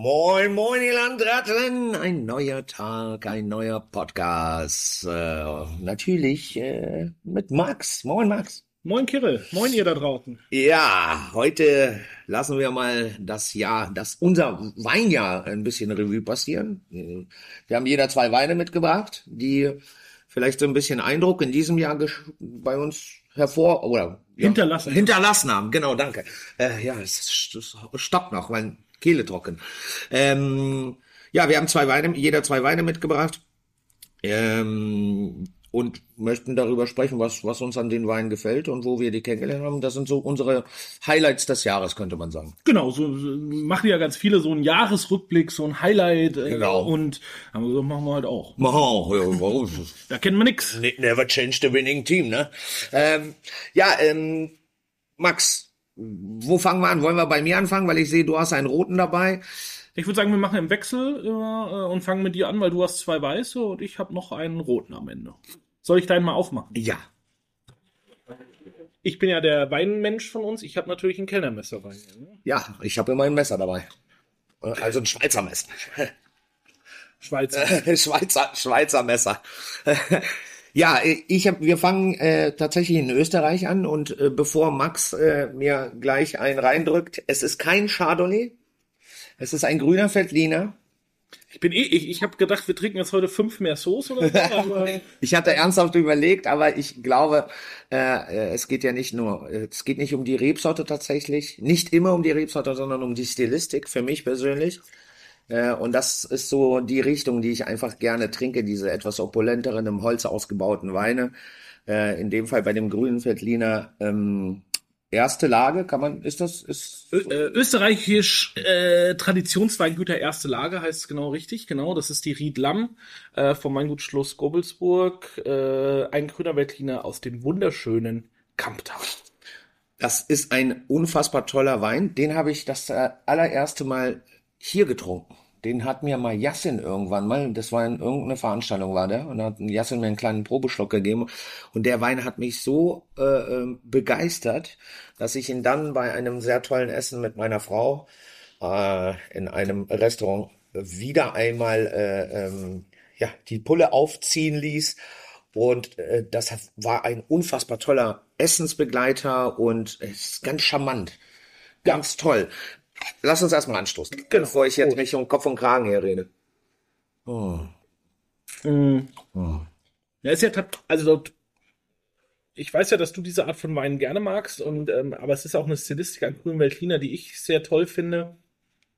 Moin, moin, ihr Landratten! Ein neuer Tag, ein neuer Podcast. Äh, natürlich äh, mit Max. Moin, Max. Moin, Kirill. Moin, ihr da draußen. Ja, heute lassen wir mal das Jahr, das unser Weinjahr ein bisschen Revue passieren. Wir haben jeder zwei Weine mitgebracht, die vielleicht so ein bisschen Eindruck in diesem Jahr bei uns hervor oder ja, hinterlassen hinterlassen haben. Genau, danke. Äh, ja, es stoppt noch, weil Kehle trocken. Ähm, ja, wir haben zwei Weine, jeder zwei Weine mitgebracht. Ähm, und möchten darüber sprechen, was, was uns an den Weinen gefällt und wo wir die kennengelernt haben. Das sind so unsere Highlights des Jahres, könnte man sagen. Genau, so, so machen ja ganz viele so einen Jahresrückblick, so ein Highlight. Äh, genau. Und so machen wir halt auch. Machen ja, Da kennen wir nix. Ne, never change the winning team, ne? Ähm, ja, ähm, Max, wo fangen wir an? Wollen wir bei mir anfangen, weil ich sehe, du hast einen roten dabei. Ich würde sagen, wir machen im Wechsel äh, und fangen mit dir an, weil du hast zwei weiße und ich habe noch einen roten am Ende. Soll ich deinen mal aufmachen? Ja. Ich bin ja der Weinmensch von uns. Ich habe natürlich ein Kellnermesser bei mir. Ne? Ja, ich habe immer ein Messer dabei. Also ein Schweizer Messer. Schweizer. Schweizer, Schweizer Messer. Ja, ich hab, wir fangen äh, tatsächlich in Österreich an und äh, bevor Max äh, mir gleich einen reindrückt, es ist kein Chardonnay, es ist ein grüner Veltliner. Ich bin eh, ich, ich habe gedacht, wir trinken jetzt heute fünf mehr Soße oder so. Aber ich hatte ernsthaft überlegt, aber ich glaube, äh, äh, es geht ja nicht nur, es geht nicht um die Rebsorte tatsächlich, nicht immer um die Rebsorte, sondern um die Stilistik für mich persönlich. Äh, und das ist so die Richtung, die ich einfach gerne trinke, diese etwas opulenteren, im Holz ausgebauten Weine. Äh, in dem Fall bei dem grünen Veltliner ähm, erste Lage, kann man, ist das, ist. Ö äh, Österreichisch äh, Traditionsweingüter erste Lage heißt es genau richtig, genau. Das ist die Ried Lamm äh, vom Weingut Schloss Gobelsburg, äh, ein grüner Veltliner aus dem wunderschönen Kamptal. Das ist ein unfassbar toller Wein. Den habe ich das äh, allererste Mal hier getrunken. Den hat mir mal Yassin irgendwann mal, das war in irgendeiner Veranstaltung war der, und da hat Yassin mir einen kleinen Probeschluck gegeben. Und der Wein hat mich so äh, ähm, begeistert, dass ich ihn dann bei einem sehr tollen Essen mit meiner Frau äh, in einem Restaurant wieder einmal äh, ähm, ja, die Pulle aufziehen ließ. Und äh, das war ein unfassbar toller Essensbegleiter und es ist ganz charmant. Ganz toll. Lass uns erstmal anstoßen, genau. bevor ich jetzt mich um Kopf und Kragen herrede. Oh. Mhm. Oh. Ja, ist ja also ich weiß ja, dass du diese Art von Wein gerne magst, und ähm, aber es ist auch eine Stilistik an Grünen Veltliner, die ich sehr toll finde.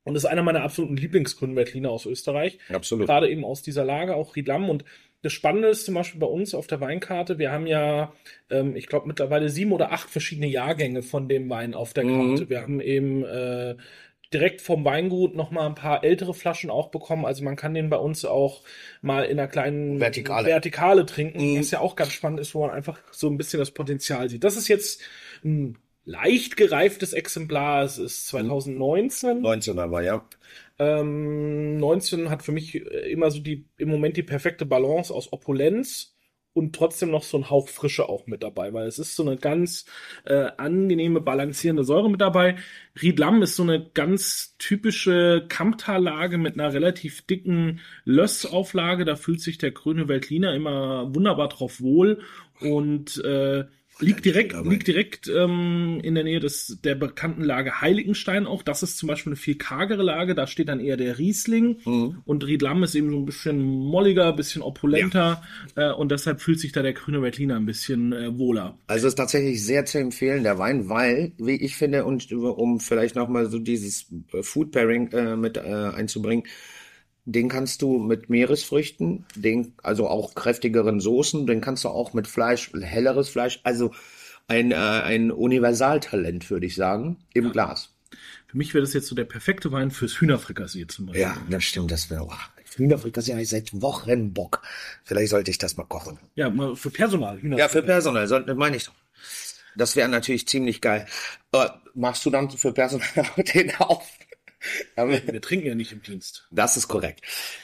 Und ist einer meiner absoluten Lieblingsgrünen Veltliner aus Österreich. Absolut. Gerade eben aus dieser Lage, auch Riedlam. Und das Spannende ist zum Beispiel bei uns auf der Weinkarte, wir haben ja, ähm, ich glaube, mittlerweile sieben oder acht verschiedene Jahrgänge von dem Wein auf der mhm. Karte. Wir haben eben äh, direkt vom Weingut noch mal ein paar ältere Flaschen auch bekommen. Also man kann den bei uns auch mal in einer kleinen Vertikale, Vertikale trinken, mhm. was ja auch ganz spannend ist, wo man einfach so ein bisschen das Potenzial sieht. Das ist jetzt ein leicht gereiftes Exemplar. Es ist 2019. 19 aber, ja. Ähm, 19 hat für mich äh, immer so die, im Moment die perfekte Balance aus Opulenz und trotzdem noch so ein Hauch Frische auch mit dabei, weil es ist so eine ganz äh, angenehme, balancierende Säure mit dabei. Riedlam ist so eine ganz typische Kamptallage mit einer relativ dicken Lössauflage. Da fühlt sich der grüne Veltliner immer wunderbar drauf wohl und äh, Liegt direkt, liegt direkt ähm, in der Nähe des der bekannten Lage Heiligenstein auch. Das ist zum Beispiel eine viel kargere Lage. Da steht dann eher der Riesling mhm. und Riedlam ist eben so ein bisschen molliger, bisschen opulenter ja. äh, und deshalb fühlt sich da der grüne Veltliner ein bisschen äh, wohler. Also ist tatsächlich sehr zu empfehlen der Wein, weil wie ich finde und um vielleicht noch mal so dieses Food Pairing äh, mit äh, einzubringen den kannst du mit Meeresfrüchten, den, also auch kräftigeren Soßen, den kannst du auch mit Fleisch, helleres Fleisch, also ein, äh, ein Universaltalent, würde ich sagen, im ja. Glas. Für mich wäre das jetzt so der perfekte Wein fürs Hühnerfrikassee zum Beispiel. Ja, das stimmt, das wäre, oh, Hühnerfrikassee habe ich seit Wochen Bock. Vielleicht sollte ich das mal kochen. Ja, mal für Personal. Ja, für Personal, so, meine ich doch. Das wäre natürlich ziemlich geil. Äh, machst du dann für Personal den auf? Wir trinken ja nicht im Dienst. Das ist korrekt.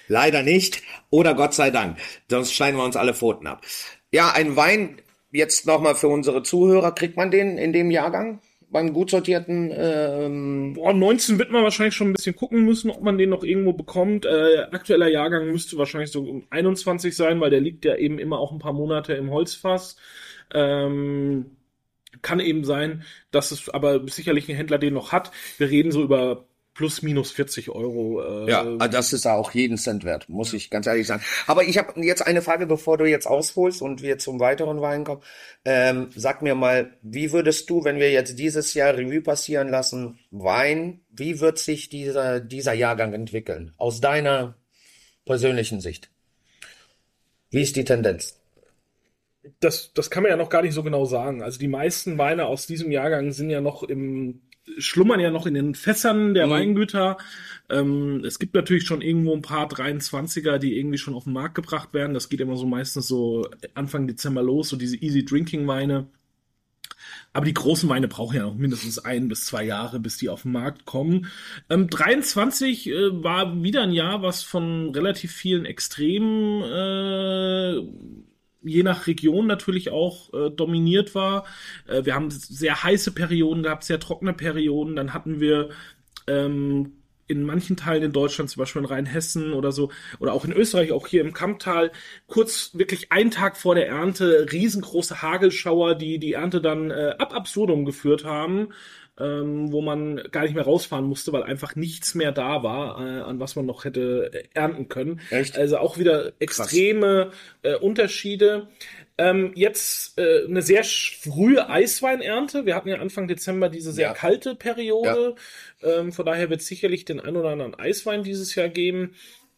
Leider nicht. Oder Gott sei Dank. Sonst schneiden wir uns alle Pfoten ab. Ja, ein Wein, jetzt nochmal für unsere Zuhörer, kriegt man den in dem Jahrgang? beim gut sortierten. Ähm Boah, 19 wird man wahrscheinlich schon ein bisschen gucken müssen, ob man den noch irgendwo bekommt. Äh, aktueller Jahrgang müsste wahrscheinlich so um 21 sein, weil der liegt ja eben immer auch ein paar Monate im Holzfass. Ähm, kann eben sein, dass es aber sicherlich ein Händler den noch hat. Wir reden so über plus minus 40 Euro. Äh, ja, ah, das ist auch jeden Cent wert, muss ich ganz ehrlich sagen. Aber ich habe jetzt eine Frage, bevor du jetzt ausholst und wir zum weiteren Wein kommen. Ähm, sag mir mal, wie würdest du, wenn wir jetzt dieses Jahr Revue passieren lassen, Wein, wie wird sich dieser, dieser Jahrgang entwickeln? Aus deiner persönlichen Sicht. Wie ist die Tendenz? Das, das kann man ja noch gar nicht so genau sagen. Also die meisten Weine aus diesem Jahrgang sind ja noch im schlummern ja noch in den Fässern der mhm. Weingüter. Ähm, es gibt natürlich schon irgendwo ein paar 23er, die irgendwie schon auf den Markt gebracht werden. Das geht immer so meistens so Anfang Dezember los, so diese Easy Drinking Weine. Aber die großen Weine brauchen ja noch mindestens ein bis zwei Jahre, bis die auf den Markt kommen. Ähm, 23 äh, war wieder ein Jahr, was von relativ vielen Extremen äh, je nach Region natürlich auch äh, dominiert war. Äh, wir haben sehr heiße Perioden gehabt, sehr trockene Perioden. Dann hatten wir ähm, in manchen Teilen in Deutschland, zum Beispiel in Rheinhessen oder so, oder auch in Österreich, auch hier im Kamptal, kurz wirklich einen Tag vor der Ernte riesengroße Hagelschauer, die die Ernte dann äh, ab absurdum geführt haben ähm, wo man gar nicht mehr rausfahren musste, weil einfach nichts mehr da war, äh, an was man noch hätte ernten können. Echt? Also auch wieder extreme äh, Unterschiede. Ähm, jetzt äh, eine sehr frühe Eisweinernte. Wir hatten ja Anfang Dezember diese sehr ja. kalte Periode. Ja. Ähm, von daher wird es sicherlich den ein oder anderen Eiswein dieses Jahr geben.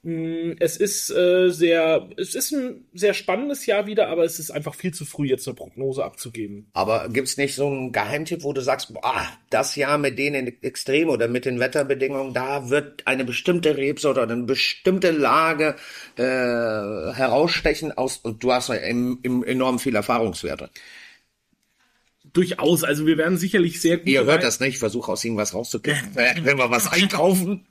Mm, es ist äh, sehr, es ist ein sehr spannendes Jahr wieder, aber es ist einfach viel zu früh, jetzt eine Prognose abzugeben. Aber gibt's nicht so einen Geheimtipp, wo du sagst, boah, das Jahr mit den Extremen oder mit den Wetterbedingungen, da wird eine bestimmte Rebsorte oder eine bestimmte Lage äh, herausstechen aus, und du hast ja im, im enorm viel Erfahrungswerte. Durchaus, also wir werden sicherlich sehr gut. Ihr hört das nicht, ich versuche aus irgendwas rauszukriegen, wenn wir was einkaufen.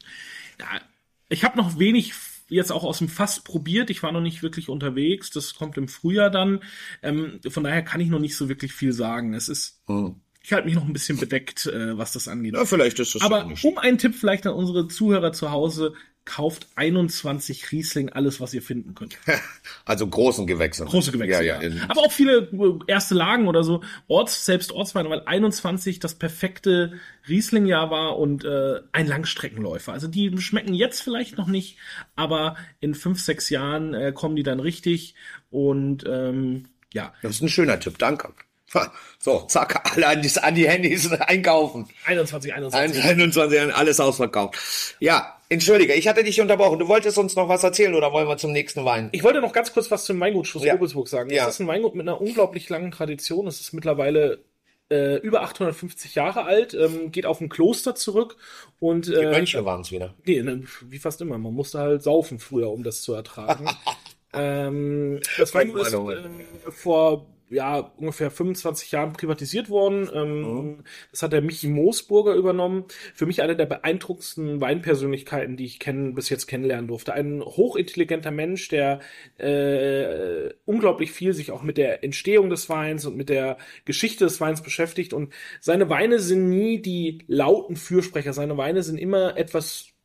Ja, ich habe noch wenig jetzt auch aus dem Fass probiert. Ich war noch nicht wirklich unterwegs. Das kommt im Frühjahr dann. Ähm, von daher kann ich noch nicht so wirklich viel sagen. Es ist, hm. ich halte mich noch ein bisschen bedeckt, äh, was das angeht. Ja, vielleicht ist das Aber um einen Tipp vielleicht an unsere Zuhörer zu Hause kauft 21 Riesling, alles, was ihr finden könnt. Also großen Gewächse. Große Gewächse, ja, ja. ja. Aber auch viele äh, erste Lagen oder so, Orts, selbst Ortsweine, weil 21 das perfekte Riesling-Jahr war und äh, ein Langstreckenläufer. Also die schmecken jetzt vielleicht noch nicht, aber in fünf, sechs Jahren äh, kommen die dann richtig und ähm, ja. Das ist ein schöner Tipp, danke. So, zack, alle an die, an die Handys einkaufen. 21, 21. 21, alles ausverkauft. Ja, Entschuldige, ich hatte dich unterbrochen. Du wolltest uns noch was erzählen oder wollen wir zum nächsten Wein? Ich wollte noch ganz kurz was zum Weingut Schloss ja. Obelsburg sagen. Das ja. ist ein Weingut mit einer unglaublich langen Tradition. Es ist mittlerweile äh, über 850 Jahre alt, ähm, geht auf ein Kloster zurück und äh, Die Mönche waren es wieder. Nee, ne, wie fast immer. Man musste halt saufen früher, um das zu ertragen. ähm, das Weingut ist äh, vor ja, ungefähr 25 Jahren privatisiert worden. Ähm, mhm. Das hat der Michi Moosburger übernommen. Für mich eine der beeindruckendsten Weinpersönlichkeiten, die ich kennen, bis jetzt kennenlernen durfte. Ein hochintelligenter Mensch, der äh, unglaublich viel sich auch mit der Entstehung des Weins und mit der Geschichte des Weins beschäftigt. Und seine Weine sind nie die lauten Fürsprecher. Seine Weine sind immer etwas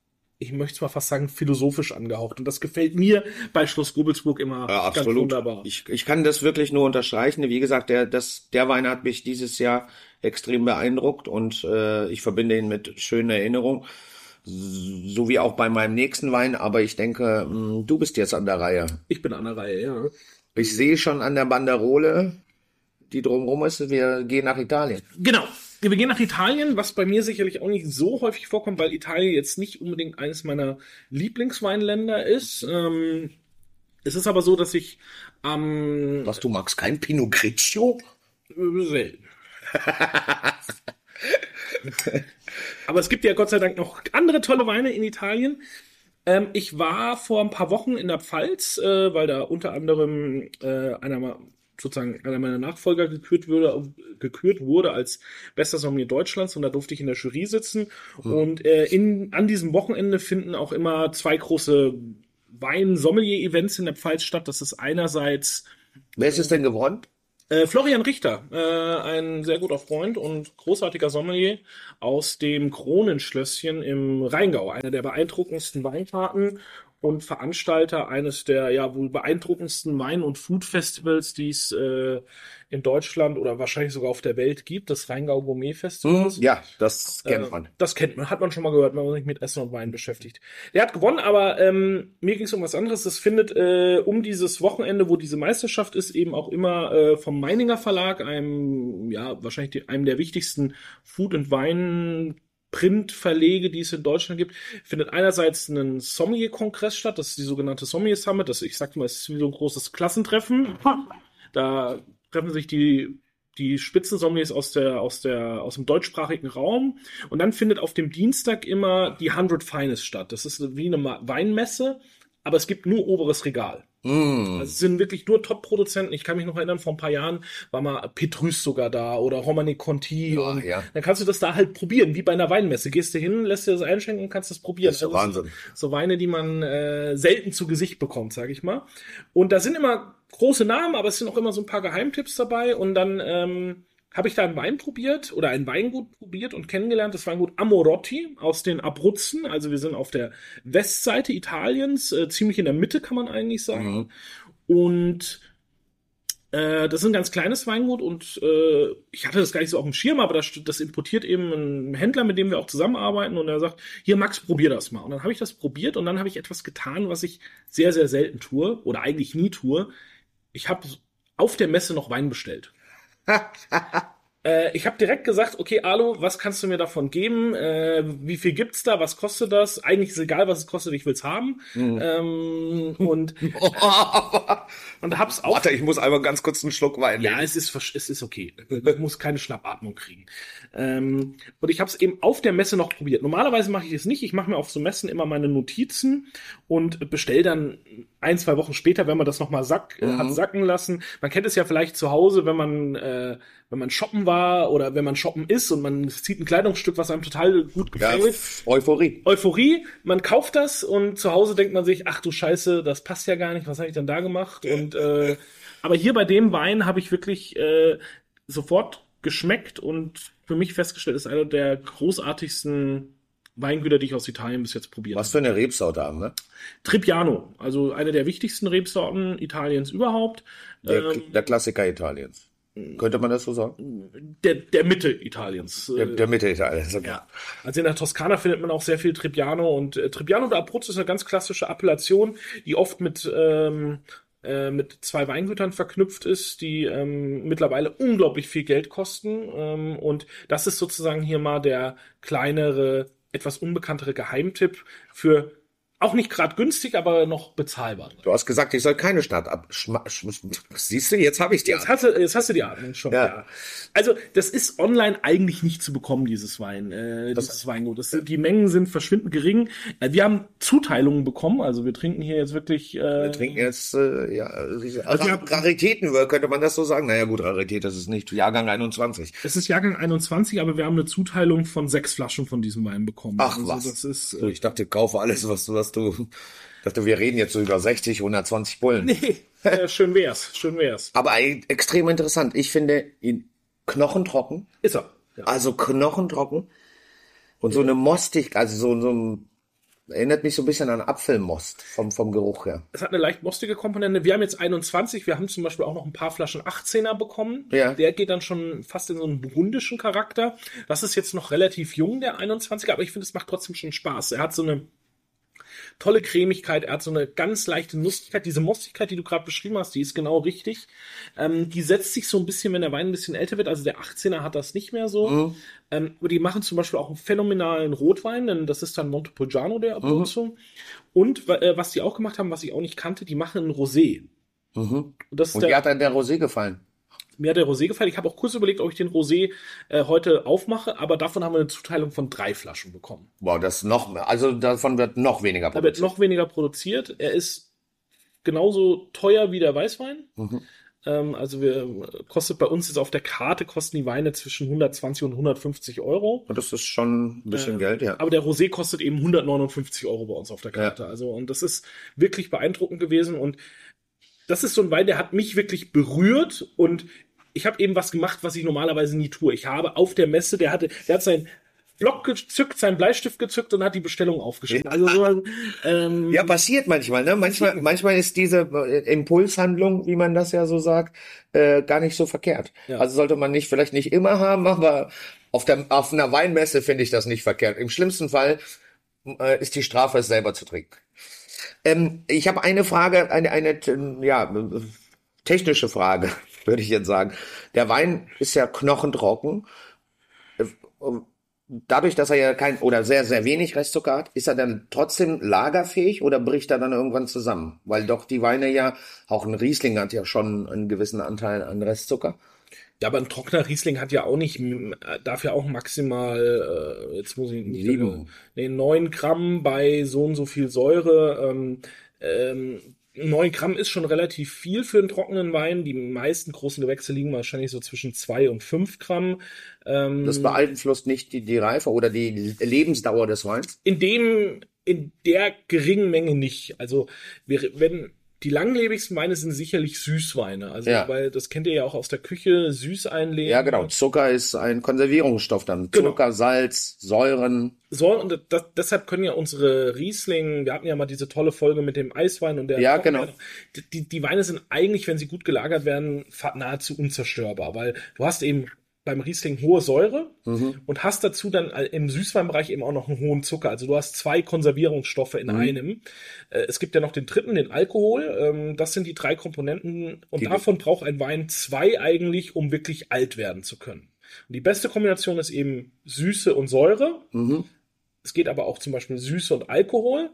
ich möchte es mal fast sagen, philosophisch angehaucht. Und das gefällt mir bei Schloss Gobelsburg immer ja, ganz wunderbar. Ich, ich kann das wirklich nur unterstreichen. Wie gesagt, der, das, der Wein hat mich dieses Jahr extrem beeindruckt und äh, ich verbinde ihn mit schönen Erinnerungen. So wie auch bei meinem nächsten Wein, aber ich denke, mh, hm, du bist jetzt an der Reihe. Ich bin an der Reihe, ja. Ich sehe schon an der Banderole, die drumherum ist, wir gehen nach Italien. Genau. Wir gehen nach Italien, was bei mir sicherlich auch nicht so häufig vorkommt, weil Italien jetzt nicht unbedingt eines meiner Lieblingsweinländer ist. Ähm, es ist aber so, dass ich am... Ähm, was, du magst kein Pinot Grigio? Selten. aber es gibt ja Gott sei Dank noch andere tolle Weine in Italien. Ähm, ich war vor ein paar Wochen in der Pfalz, äh, weil da unter anderem äh, einer sozusagen einer meiner Nachfolger gekürt wurde, gekürt wurde als bester Sommelier Deutschlands und da durfte ich in der Jury sitzen. Mhm. Und äh, in, an diesem Wochenende finden auch immer zwei große Wein-Sommelier-Events in der Pfalz statt. Das ist einerseits. Wer ist es denn geworden? Äh, Florian Richter, äh, ein sehr guter Freund und großartiger Sommelier aus dem Kronenschlösschen im Rheingau, einer der beeindruckendsten Weinfahrten und Veranstalter eines der ja wohl beeindruckendsten Wein- und Food-Festivals, die es äh, in Deutschland oder wahrscheinlich sogar auf der Welt gibt, das Rheingau Gourmet Festival. Hm, ja, das kennt Äh, man. Das kennt man, hat man schon mal gehört, wenn man sich mit Essen und Wein beschäftigt. Der hat gewonnen, aber ähm, mir ging es um was anderes. Das findet äh, um dieses Wochenende, wo diese Meisterschaft ist, eben auch immer äh, vom Meininger Verlag, einem, ja, wahrscheinlich die, einem der wichtigsten Food- und Wein- Printverlege, die es in Deutschland gibt, findet einerseits ein Sommelier-Kongress statt, das ist die sogenannte Sommelier Summit, das, ich sag mal, ist wie so ein großes Klassentreffen. Da treffen sich die die Spitzensommeliers aus der aus der aus dem deutschsprachigen Raum und dann findet auf dem Dienstag immer die 100 Finest statt. Das ist wie eine Weinmesse, aber es gibt nur oberes Regal. Hm. Also es sind wirklich nur Top-Produzenten. Ich kann mich noch erinnern, vor ein paar Jahren war mal Petrus sogar da oder Romani Conti. Ja, und ja. Dann kannst du das da halt probieren, wie bei einer Weinmesse. Gehst du hin, lässt dir das einschenken und kannst das probieren. Das ist Also Wahnsinn. So Weine, die man äh, selten zu Gesicht bekommt, sag ich mal. Und da sind immer große Namen, aber es sind auch immer so ein paar Geheimtipps dabei. Und dann ähm, habe ich da einen Wein probiert oder ein Weingut probiert und kennengelernt. Das Weingut Amorotti aus den Abruzzen. Also wir sind auf der Westseite Italiens, äh, ziemlich in der Mitte kann man eigentlich sagen. Mhm. Und äh, das ist ein ganz kleines Weingut und äh, ich hatte das gar nicht so auf dem Schirm, aber das, das importiert eben ein Händler, mit dem wir auch zusammenarbeiten und er sagt, hier Max, probier das mal. Und dann habe ich das probiert und dann habe ich etwas getan, was ich sehr, sehr selten tue oder eigentlich nie tue. Ich habe auf der Messe noch Wein bestellt. Äh, ich habe direkt gesagt, okay, Alo, was kannst du mir davon geben? Äh, wie viel gibt's da? Was kostet das? Eigentlich ist egal, was es kostet, ich will's haben. Ähm, und, und hab's auch Warte, ich muss einmal ganz kurz einen Schluck Wein ja, es ist, es ist okay. Ich muss keine Schnappatmung kriegen. Ähm, und ich habe es eben auf der Messe noch probiert. Normalerweise mache ich es nicht. Ich mache mir auf so Messen immer meine Notizen und bestell dann ein, zwei Wochen später, wenn man das nochmal sack, äh, hat sacken lassen. Man kennt es ja vielleicht zu Hause, wenn man, äh, wenn man shoppen war oder wenn man shoppen ist und man zieht ein Kleidungsstück, was einem total gut Ja, gefällt. Euphorie. Euphorie, man kauft das und zu Hause denkt man sich, ach du Scheiße, das passt ja gar nicht, was habe ich denn da gemacht? Und äh, aber hier bei dem Wein habe ich wirklich äh, sofort geschmeckt und für mich festgestellt, ist einer der großartigsten Weingüter, die ich aus Italien bis jetzt probiert Was habe. für eine Rebsorte haben wir? Trippiano, also eine der wichtigsten Rebsorten Italiens überhaupt. Der, Ähm, der Klassiker Italiens. Könnte man das so sagen? der, der Mitte Italiens. Der, der Mitte Italiens. Okay. Ja. Also in der Toskana findet man auch sehr viel Trebbiano und äh, Trebbiano oder Abruzzo ist eine ganz klassische Appellation, die oft mit ähm, äh, mit zwei Weingütern verknüpft ist, die ähm, mittlerweile unglaublich viel Geld kosten. Ähm, und das ist sozusagen hier mal der kleinere, etwas unbekanntere Geheimtipp für auch nicht gerade günstig, aber noch bezahlbar. Du hast gesagt, ich soll keine Stadt ab. Siehst du, jetzt habe ich die. Jetzt hast, du, jetzt hast du die Atmung schon. Ja. Ja. Also das ist online eigentlich nicht zu bekommen, dieses Wein, äh, dieses Weingut. Das, die Mengen sind verschwindend gering. Äh, wir haben Zuteilungen bekommen, also wir trinken hier jetzt wirklich. Äh, Wir trinken jetzt, äh, ja, also wir Ra haben- Raritäten, könnte man das so sagen? Naja, gut, Rarität, das ist nicht Jahrgang 21. es ist Jahrgang 21, aber wir haben eine Zuteilung von sechs Flaschen von diesem Wein bekommen. Ach, also was. Das ist So, ich dachte, kaufe alles, was du, du, dachte, wir reden jetzt so über 60, 120 Bullen. nee, äh, schön wär's, schön wär's. Aber extrem interessant. Ich finde ihn knochentrocken, Ist er. Ja. also knochentrocken und so eine Mostig, also so, so ein, erinnert mich so ein bisschen an Apfelmost vom, vom Geruch her. Es hat eine leicht mostige Komponente. Wir haben jetzt 21, wir haben zum Beispiel auch noch ein paar Flaschen 18er bekommen. Ja. Der geht dann schon fast in so einen burgundischen Charakter. Das ist jetzt noch relativ jung, der 21er, aber ich finde, es macht trotzdem schon Spaß. Er hat so eine tolle Cremigkeit, er hat so eine ganz leichte Nussigkeit. Diese Mostigkeit, die du gerade beschrieben hast, die ist genau richtig. Ähm, die setzt sich so ein bisschen, wenn der Wein ein bisschen älter wird. Also der 18er hat das nicht mehr so. Ähm, aber die machen zum Beispiel auch einen phänomenalen Rotwein, denn das ist dann Montepulciano, der Abruzzo. Und äh, was die auch gemacht haben, was ich auch nicht kannte, die machen einen Rosé. Und das ist Und der, wie hat dann der Rosé gefallen? Mir hat der Rosé gefallen. Ich habe auch kurz überlegt, ob ich den Rosé äh, heute aufmache, aber davon haben wir eine Zuteilung von drei Flaschen bekommen. Wow, das noch. Also davon wird noch weniger Da wird produziert. noch weniger produziert. Er ist genauso teuer wie der Weißwein. Mhm. Ähm, also wir kostet bei uns jetzt auf der Karte kosten die Weine zwischen 120 und 150 Euro. Und das ist schon ein bisschen Geld, ja. Aber der Rosé kostet eben 159 Euro bei uns auf der Karte. Also, und das ist wirklich beeindruckend gewesen. Und das ist so ein Wein, der hat mich wirklich berührt und ich habe eben was gemacht, was ich normalerweise nie tue. Ich habe auf der Messe, der hatte, der hat sein Block gezückt, seinen Bleistift gezückt und hat die Bestellung aufgeschrieben. Also so, ähm, ja, passiert manchmal. Ne? Manchmal, manchmal ist diese äh, Impulshandlung, wie man das ja so sagt, äh, gar nicht so verkehrt. Ja. Also sollte man nicht vielleicht nicht immer haben, aber auf, der, auf einer Weinmesse finde ich das nicht verkehrt. Im schlimmsten Fall äh, ist die Strafe, es selber zu trinken. Ähm, ich habe eine Frage, eine, eine ja, technische Frage, würde ich jetzt sagen. Der Wein ist ja knochentrocken äh, dadurch, dass er ja kein oder sehr, sehr wenig Restzucker hat, ist er dann trotzdem lagerfähig oder bricht er dann irgendwann zusammen? Weil doch die Weine ja, auch ein Riesling hat ja schon einen gewissen Anteil an Restzucker. Ja, aber ein trockener Riesling hat ja auch nicht, darf ja auch maximal, äh, jetzt muss ich nicht, Sieben. nee, neun Gramm bei so und so viel Säure. Ähm, ähm, 9 Gramm ist schon relativ viel für einen trockenen Wein. Die meisten großen Gewächse liegen wahrscheinlich so zwischen 2 und 5 Gramm. Ähm, das beeinflusst nicht die, die Reife oder die Lebensdauer des Weins? In dem, in der geringen Menge nicht. Also, wenn, die langlebigsten Weine sind sicherlich Süßweine. Also, ja. weil das kennt ihr ja auch aus der Küche, süß einlegen. Ja, genau. Zucker ist ein Konservierungsstoff dann. Genau. Zucker, Salz, Säuren. So, und das, deshalb können ja unsere Riesling, wir hatten ja mal diese tolle Folge mit dem Eiswein und der. Ja, genau. Die, die Weine sind eigentlich, wenn sie gut gelagert werden, nahezu unzerstörbar, weil du hast eben beim Riesling hohe Säure mhm. und hast dazu dann im Süßweinbereich eben auch noch einen hohen Zucker. Also du hast zwei Konservierungsstoffe in mhm. einem. Äh, es gibt ja noch den dritten, den Alkohol. Ähm, das sind die drei Komponenten und die davon braucht ein Wein zwei eigentlich, um wirklich alt werden zu können. Und die beste Kombination ist eben Süße und Säure. Mhm. Es geht aber auch zum Beispiel Süße und Alkohol.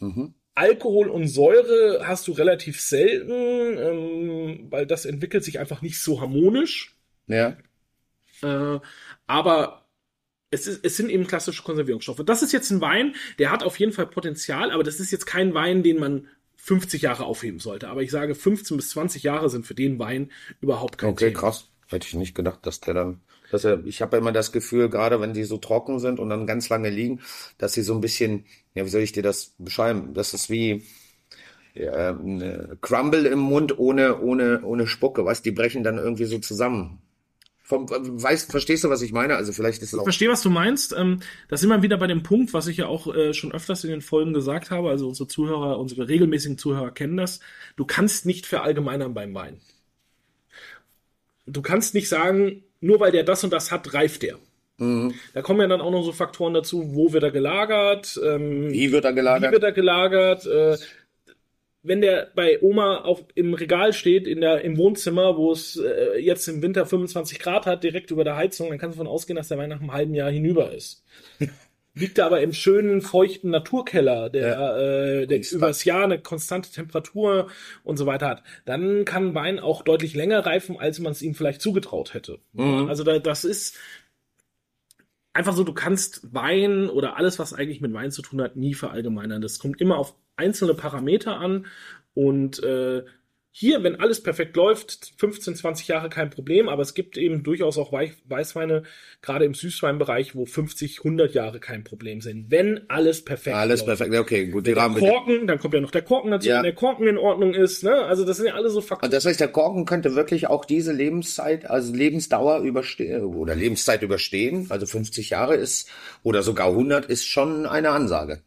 Mhm. Alkohol und Säure hast du relativ selten, ähm, weil das entwickelt sich einfach nicht so harmonisch. Ja. Äh, aber es, ist, es sind eben klassische Konservierungsstoffe. Das ist jetzt ein Wein, der hat auf jeden Fall Potenzial, aber das ist jetzt kein Wein, den man 50 Jahre aufheben sollte. Aber ich sage, 15 bis 20 Jahre sind für den Wein überhaupt kein okay, Thema. Okay, krass. Hätte ich nicht gedacht, dass der dann, dass er, ich habe immer das Gefühl, gerade wenn die so trocken sind und dann ganz lange liegen, dass sie so ein bisschen, ja, wie soll ich dir das beschreiben? Das ist wie, ja, Crumble im Mund ohne, ohne, ohne Spucke, weißt, die brechen dann irgendwie so zusammen. Vom, weißt, verstehst du, was ich meine? Also vielleicht ist es Ich verstehe, was du meinst. Ähm, da sind wir wieder bei dem Punkt, was ich ja auch äh, schon öfters in den Folgen gesagt habe. Also unsere Zuhörer, unsere regelmäßigen Zuhörer kennen das. Du kannst nicht verallgemeinern beim Wein. Du kannst nicht sagen, nur weil der das und das hat, reift der. Mhm. Da kommen ja dann auch noch so Faktoren dazu, wo wird er gelagert, ähm, wie wird er gelagert, wie wird er gelagert, äh, wenn der bei Oma auf, im Regal steht, in der, im Wohnzimmer, wo es äh, jetzt im Winter 25 Grad hat, direkt über der Heizung, dann kannst du davon ausgehen, dass der Wein nach einem halben Jahr hinüber ist. Liegt er aber im schönen, feuchten Naturkeller, der, ja. äh, der übers Jahr eine konstante Temperatur und so weiter hat, dann kann Wein auch deutlich länger reifen, als man es ihm vielleicht zugetraut hätte. Mhm. Also da, das ist einfach so, du kannst Wein oder alles, was eigentlich mit Wein zu tun hat, nie verallgemeinern. Das kommt immer auf einzelne Parameter an und äh, hier, wenn alles perfekt läuft, 15, 20 Jahre kein Problem, aber es gibt eben durchaus auch Weißweine, gerade im Süßweinbereich, wo 50, 100 Jahre kein Problem sind, wenn alles perfekt Alles läuft. perfekt, okay, gut. Die der Korken, dann kommt ja noch der Korken dazu, ja. wenn der Korken in Ordnung ist, ne? Also das sind ja alle so Faktoren. Das heißt, der Korken könnte wirklich auch diese Lebenszeit, also Lebensdauer überstehen, oder Lebenszeit überstehen, also 50 Jahre ist, oder sogar 100 ist schon eine Ansage.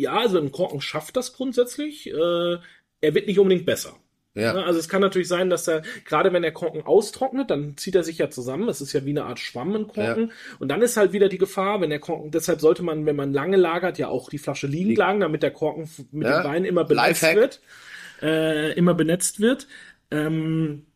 Ja, also ein Korken schafft das grundsätzlich, äh, er wird nicht unbedingt besser. Ja. Ne, also es kann natürlich sein, dass er, gerade wenn der Korken austrocknet, dann zieht er sich ja zusammen. Das ist ja wie eine Art Schwamm im Korken. Ja. Und dann ist halt wieder die Gefahr, wenn der Korken, deshalb sollte man, wenn man lange lagert, ja auch die Flasche liegen lagen, damit der Korken mit ja. dem Wein immer benetzt Lifehack. wird. Äh, immer benetzt wird. Ähm,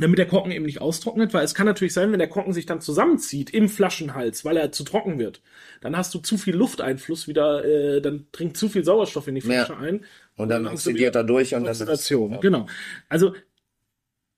damit der Korken eben nicht austrocknet, weil es kann natürlich sein, wenn der Korken sich dann zusammenzieht im Flaschenhals, weil er zu trocken wird, dann hast du zu viel Lufteinfluss wieder, äh, dann dringt zu viel Sauerstoff in die Flasche ja. ein und dann oxidiert er durch und das ist. Ja. Genau. Also,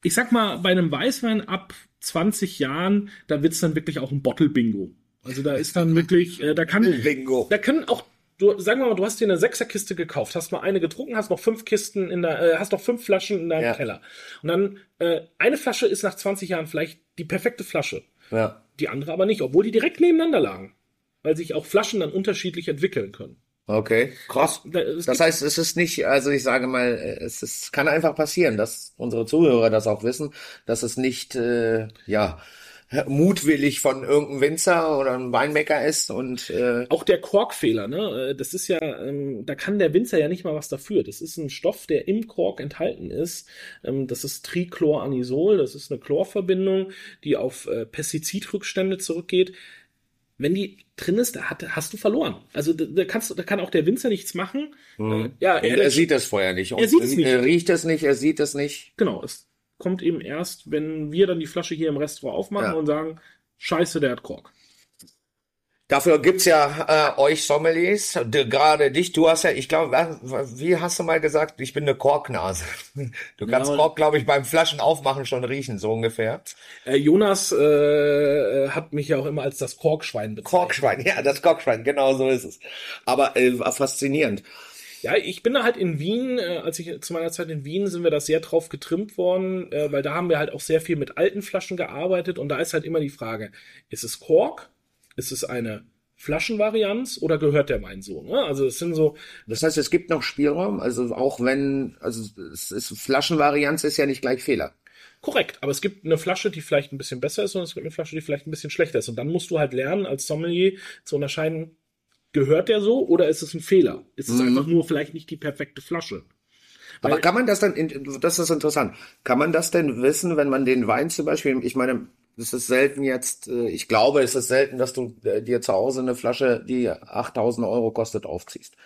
ich sag mal, bei einem Weißwein ab 20 Jahren, da wird's dann wirklich auch ein Bottle-Bingo. Also da ist dann wirklich, äh, da kann, Bingo. da können auch, du, sagen wir mal, du hast dir eine Sechserkiste gekauft, hast mal eine getrunken, hast noch fünf Kisten in der, äh, hast noch fünf Flaschen in deinem ja. Keller. Und dann, äh, eine Flasche ist nach 20 Jahren vielleicht die perfekte Flasche. Ja. Die andere aber nicht, obwohl die direkt nebeneinander lagen. Weil sich auch Flaschen dann unterschiedlich entwickeln können. Okay, krass. Das heißt, es ist nicht, also ich sage mal, es ist, kann einfach passieren, dass unsere Zuhörer das auch wissen, dass es nicht, äh, ja, mutwillig von irgendeinem Winzer oder einem Weinmaker ist und äh, Auch der Korkfehler, ne? äh, Das ist ja, ähm, da kann der Winzer ja nicht mal was dafür. Das ist ein Stoff, der im Kork enthalten ist. Ähm, das ist Trichloranisol, das ist eine Chlorverbindung, die auf äh, Pestizidrückstände zurückgeht. Wenn die drin ist, da hat, hast du verloren. Also da, da kannst da kann auch der Winzer nichts machen. Äh, ja, und er sieht es vorher nicht. Und Er sieht es nicht. Er riecht es nicht, er sieht es nicht. Genau, es kommt eben erst, wenn wir dann die Flasche hier im Restaurant aufmachen Ja. und sagen, Scheiße, der hat Kork. Dafür gibt's ja äh, euch Sommeliers, gerade dich, du hast ja, ich glaube, wie hast du mal gesagt, ich bin eine Korknase. Du kannst Ja. Kork, glaube ich, beim Flaschenaufmachen schon riechen, so ungefähr. Äh, Jonas äh, hat mich ja auch immer als das Korkschwein bezeichnet. Korkschwein, ja, das Korkschwein, genau so ist es. Aber äh, faszinierend. Ja, ich bin da halt in Wien, äh, als ich zu meiner Zeit in Wien sind wir da sehr drauf getrimmt worden, äh, weil da haben wir halt auch sehr viel mit alten Flaschen gearbeitet und da ist halt immer die Frage, ist es Kork? Ist es eine Flaschenvarianz oder gehört der Wein so? Ne? Also es sind so, Das heißt, es gibt noch Spielraum, also auch wenn, also es ist Flaschenvarianz ist ja nicht gleich Fehler. Korrekt, aber es gibt eine Flasche, die vielleicht ein bisschen besser ist und es gibt eine Flasche, die vielleicht ein bisschen schlechter ist. Und dann musst du halt lernen, als Sommelier zu unterscheiden, gehört der so oder ist es ein Fehler? Ist es einfach nur vielleicht nicht die perfekte Flasche? Aber Weil- kann man das dann, das ist interessant, kann man das denn wissen, wenn man den Wein zum Beispiel, ich meine, es ist selten jetzt, äh, ich glaube, es ist selten, dass du äh, dir zu Hause eine Flasche, die 8000 Euro kostet, aufziehst.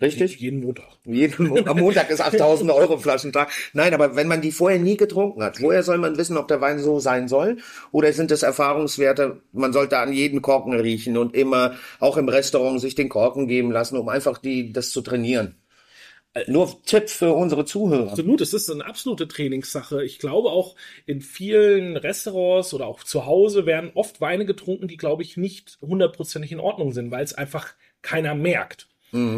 Richtig? Jeden Montag. Jeden Mo am Montag ist 8000 Euro Flaschentag. Nein, aber wenn man die vorher nie getrunken hat, woher soll man wissen, ob der Wein so sein soll? Oder sind es Erfahrungswerte, man sollte an jeden Korken riechen und immer auch im Restaurant sich den Korken geben lassen, um einfach die, das zu trainieren? Nur Tipp für unsere Zuhörer. Absolut, es ist eine absolute Trainingssache. Ich glaube auch in vielen Restaurants oder auch zu Hause werden oft Weine getrunken, die, glaube ich, nicht hundertprozentig in Ordnung sind, weil es einfach keiner merkt.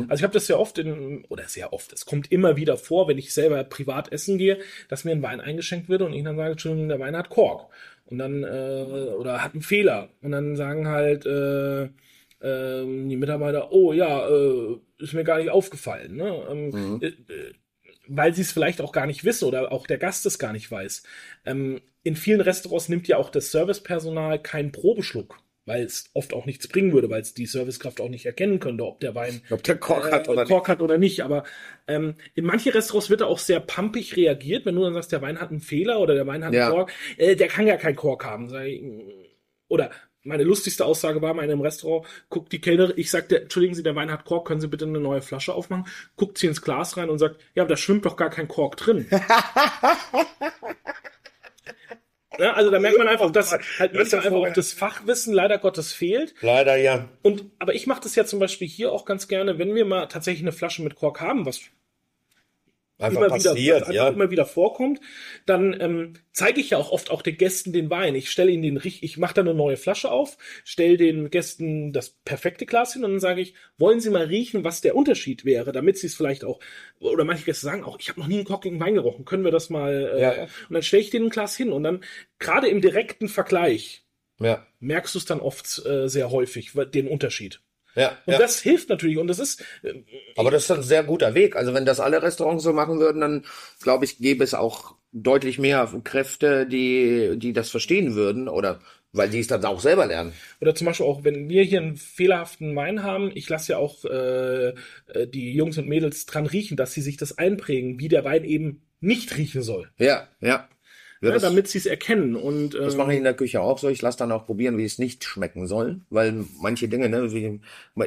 Also ich habe das sehr oft in, oder sehr oft, es kommt immer wieder vor, wenn ich selber privat essen gehe, dass mir ein Wein eingeschenkt wird und ich dann sage, Entschuldigung, der Wein hat Kork. Und dann, äh, oder hat einen Fehler. Und dann sagen halt äh, ähm, die Mitarbeiter, oh ja, äh, ist mir gar nicht aufgefallen. Ne? Ähm, äh, äh, weil sie es vielleicht auch gar nicht wissen oder auch der Gast es gar nicht weiß. Ähm, in vielen Restaurants nimmt ja auch das Servicepersonal keinen Probeschluck, weil es oft auch nichts bringen würde, weil es die Servicekraft auch nicht erkennen könnte, ob der Wein Ob der Kork hat äh, oder nicht. Kork hat oder nicht. Aber ähm, in manchen Restaurants wird da auch sehr pumpig reagiert, wenn du dann sagst, der Wein hat einen Fehler oder der Wein hat Ja. einen Kork. Äh, der kann ja keinen Kork haben. Mm, Oder meine lustigste Aussage war mal in einem Restaurant, guckt die Kellnerin, ich sagte, entschuldigen Sie, der Wein hat Kork, können Sie bitte eine neue Flasche aufmachen? Guckt sie ins Glas rein und sagt, ja, aber da schwimmt doch gar kein Kork drin. Ja, also da merkt man einfach, dass halt Das einfach auch das Fachwissen leider Gottes fehlt. Leider ja. Und, aber ich mache das ja zum Beispiel hier auch ganz gerne, wenn wir mal tatsächlich eine Flasche mit Kork haben, was Einfach immer passiert, wieder, was ja. einfach immer wieder vorkommt, dann ähm, zeige ich ja auch oft auch den Gästen den Wein. Ich stelle ihnen den ich mache dann eine neue Flasche auf, stelle den Gästen das perfekte Glas hin und dann sage ich, wollen Sie mal riechen, was der Unterschied wäre, damit Sie es vielleicht auch, oder manche Gäste sagen auch, ich habe noch nie einen korkigen Wein gerochen, können wir das mal, äh, Ja, ja. und dann stelle ich denen ein Glas hin und dann gerade im direkten Vergleich Ja, merkst du es dann oft äh, sehr häufig, den Unterschied. Ja, Und ja. das hilft natürlich. Und das ist, äh, Aber das ist ein sehr guter Weg. Also wenn das alle Restaurants so machen würden, dann glaube ich, gäbe es auch deutlich mehr Kräfte, die, die das verstehen würden oder weil die es dann auch selber lernen. oder zum Beispiel auch, wenn wir hier einen fehlerhaften Wein haben, ich lasse ja auch äh, äh, die Jungs und Mädels dran riechen, dass sie sich das einprägen, wie der Wein eben nicht riechen soll. Ja, ja. Ja Ja, das, damit sie es erkennen. Und das ähm, mache ich in der Küche auch so. Ich lasse dann auch probieren, wie es nicht schmecken soll, weil manche Dinge, ne, wie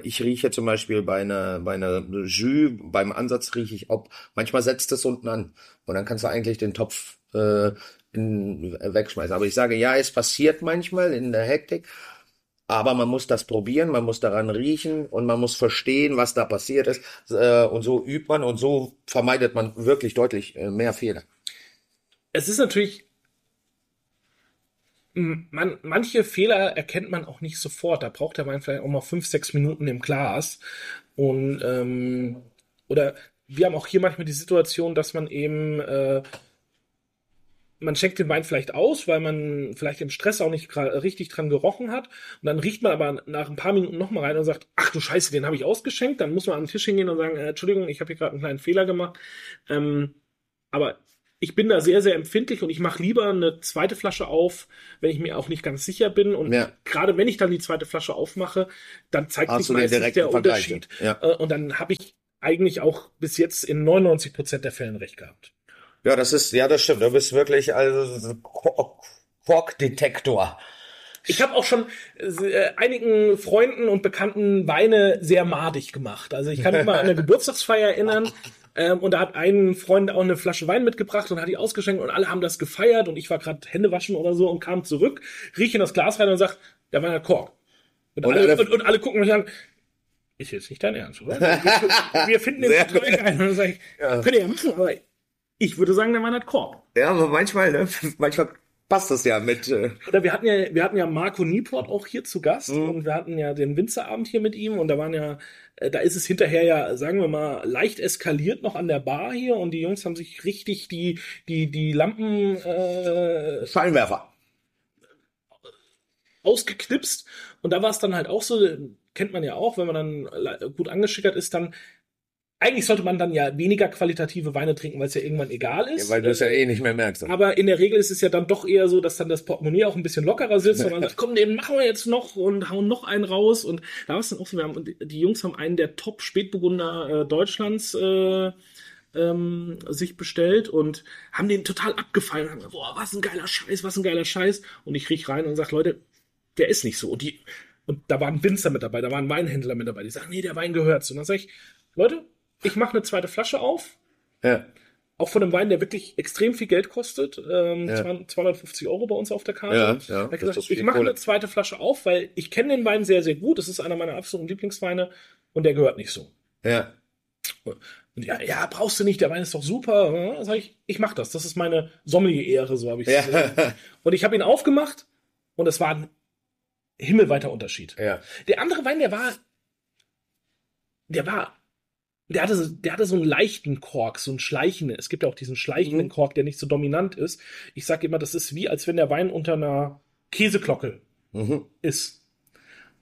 ich rieche zum Beispiel bei einer bei einer Jus, beim Ansatz rieche ich, ob manchmal setzt es unten an und dann kannst du eigentlich den Topf äh, in, wegschmeißen. Aber ich sage, ja, es passiert manchmal in der Hektik. Aber man muss das probieren, man muss daran riechen und man muss verstehen, was da passiert ist. Äh, Und so übt man und so vermeidet man wirklich deutlich äh, mehr Fehler. Es ist natürlich, m- man, manche Fehler erkennt man auch nicht sofort. Da braucht der Wein vielleicht auch mal fünf, sechs Minuten im Glas. Und ähm, oder wir haben auch hier manchmal die Situation, dass man eben äh, man schenkt den Wein vielleicht aus, weil man vielleicht im Stress auch nicht richtig dran gerochen hat. Und dann riecht man aber nach ein paar Minuten nochmal rein und sagt, ach du Scheiße, den habe ich ausgeschenkt. Dann muss man an den Tisch hingehen und sagen, äh, Entschuldigung, ich habe hier gerade einen kleinen Fehler gemacht. Ähm, aber ich bin da sehr, sehr empfindlich und ich mache lieber eine zweite Flasche auf, wenn ich mir auch nicht ganz sicher bin. Und ja. gerade wenn ich dann die zweite Flasche aufmache, dann zeigt Hast sich meistens der Unterschied. Ja. Äh, und dann habe ich eigentlich auch bis jetzt in 99 Prozent der Fällen recht gehabt. Ja, das ist, ja, das stimmt. Du bist wirklich also Quark-Detektor. Ich habe auch schon äh, einigen Freunden und Bekannten Weine sehr madig gemacht. Also ich kann mich mal an eine Geburtstagsfeier erinnern. Ähm, und da hat ein Freund auch eine Flasche Wein mitgebracht und hat die ausgeschenkt und alle haben das gefeiert und ich war gerade Hände waschen oder so und kam zurück, rieche in das Glas rein und sag, der Wein hat Kork. Und, und, alle, und, und alle gucken mich an, ist jetzt nicht dein Ernst, oder? Wir, finden den total geil. Und dann sag ich, ja. könnt ihr ja machen, aber ich würde sagen, der Mann hat Korb. Ja, aber manchmal, ne? Manchmal passt das ja mit. Äh Oder wir hatten ja, wir hatten ja Marco Nieport auch hier zu Gast mhm. und wir hatten ja den Winzerabend hier mit ihm und da waren ja, äh, da ist es hinterher ja, sagen wir mal, leicht eskaliert noch an der Bar hier und die Jungs haben sich richtig die, die, die Lampen, äh, Scheinwerfer ausgeknipst und da war es dann halt auch so, kennt man ja auch, wenn man dann gut angeschickert ist, dann eigentlich sollte man dann ja weniger qualitative Weine trinken, weil es ja irgendwann egal ist. Ja, weil du es ja eh nicht mehr merkst. Aber in der Regel ist es ja dann doch eher so, dass dann das Portemonnaie auch ein bisschen lockerer sitzt und man sagt, komm, den machen wir jetzt noch und hauen noch einen raus. Und da war es dann auch so, wir haben, die Jungs haben einen der Top-Spätburgunder äh, Deutschlands äh, ähm, sich bestellt und haben den total abgefallen und haben gesagt, boah, was ein geiler Scheiß, was ein geiler Scheiß. Und ich riech rein und sag, Leute, der ist nicht so. Und die, und da war ein Winzer mit dabei, da war ein Weinhändler mit dabei, die sagen, nee, der Wein gehört. Und dann sag ich, Leute, ich mache eine zweite Flasche auf. Ja. Auch von einem Wein, der wirklich extrem viel Geld kostet. Ähm, ja. 250 Euro bei uns auf der Karte. Ja, ja, ich gesagt, ich mache eine zweite Flasche auf, weil ich kenne den Wein sehr, sehr gut. Das ist einer meiner absoluten Lieblingsweine und der gehört nicht so. Ja. Und ja, ja, brauchst du nicht, der Wein ist doch super. Sag ich, ich mach das. Das ist meine Sommelier-Ehre, so habe ich es ja. Und ich habe ihn aufgemacht und es war ein himmelweiter Unterschied. Ja. Der andere Wein, der war, der war der hatte, der hatte so einen leichten Kork, so einen schleichenden. Es gibt ja auch diesen schleichenden mhm. Kork, der nicht so dominant ist. Ich sage immer, das ist wie, als wenn der Wein unter einer Käseglocke mhm. ist.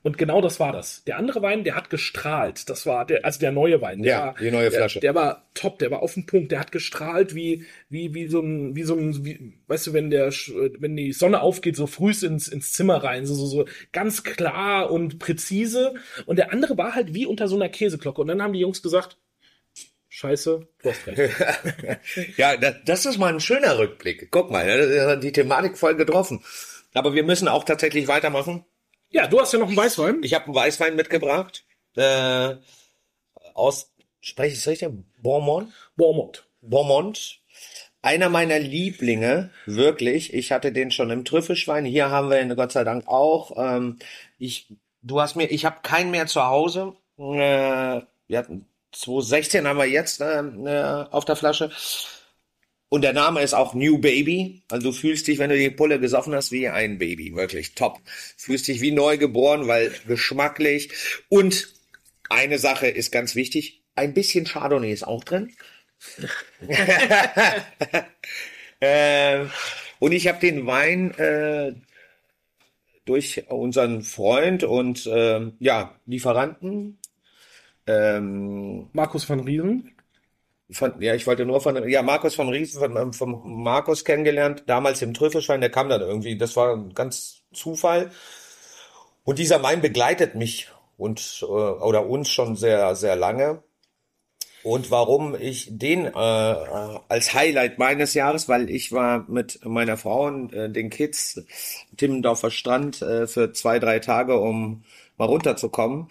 Und genau das war das. Der andere Wein, der hat gestrahlt. Das war der, also der neue Wein. Der ja, war, die neue Flasche. Der, der, war top, der war auf dem Punkt. Der hat gestrahlt wie, wie, wie so ein, wie so ein, wie, weißt du, wenn der, wenn die Sonne aufgeht, so früh ins, ins Zimmer rein, so, so, so ganz klar und präzise. Und der andere war halt wie unter so einer Käseglocke. Und dann haben die Jungs gesagt, Scheiße, du hast recht. ja, das ist mal ein schöner Rückblick. Guck mal, die Thematik voll getroffen. Aber wir müssen auch tatsächlich weitermachen. Ja, du hast ja noch einen Weißwein. Ich habe einen Weißwein mitgebracht. Äh, aus, spreche ich es richtig? Beaumont? Beaumont. Beaumont. Einer meiner Lieblinge, wirklich. Ich hatte den schon im Trüffelschwein. Hier haben wir ihn Gott sei Dank auch. Ähm, ich, du hast mir, ich habe keinen mehr zu Hause. Äh, wir hatten 2016 haben wir jetzt äh, äh, auf der Flasche. Und der Name ist auch New Baby. Also du fühlst dich, wenn du die Pulle gesoffen hast, wie ein Baby. Wirklich top. Fühlst dich wie neu geboren, weil geschmacklich. Und eine Sache ist ganz wichtig. Ein bisschen Chardonnay ist auch drin. äh, und ich habe den Wein äh, durch unseren Freund und äh, ja Lieferanten ähm, Markus van Riesen von, ja, ich wollte nur von, ja, Markus von Riesen, von, ähm, von Markus kennengelernt, damals im Trüffelschein, der kam dann irgendwie, das war ganz Zufall. Und dieser Wein begleitet mich und, äh, oder uns schon sehr, sehr lange. Und warum ich den äh, als Highlight meines Jahres, weil ich war mit meiner Frau und äh, den Kids Timmendorfer Strand äh, für zwei, drei Tage, um mal runterzukommen.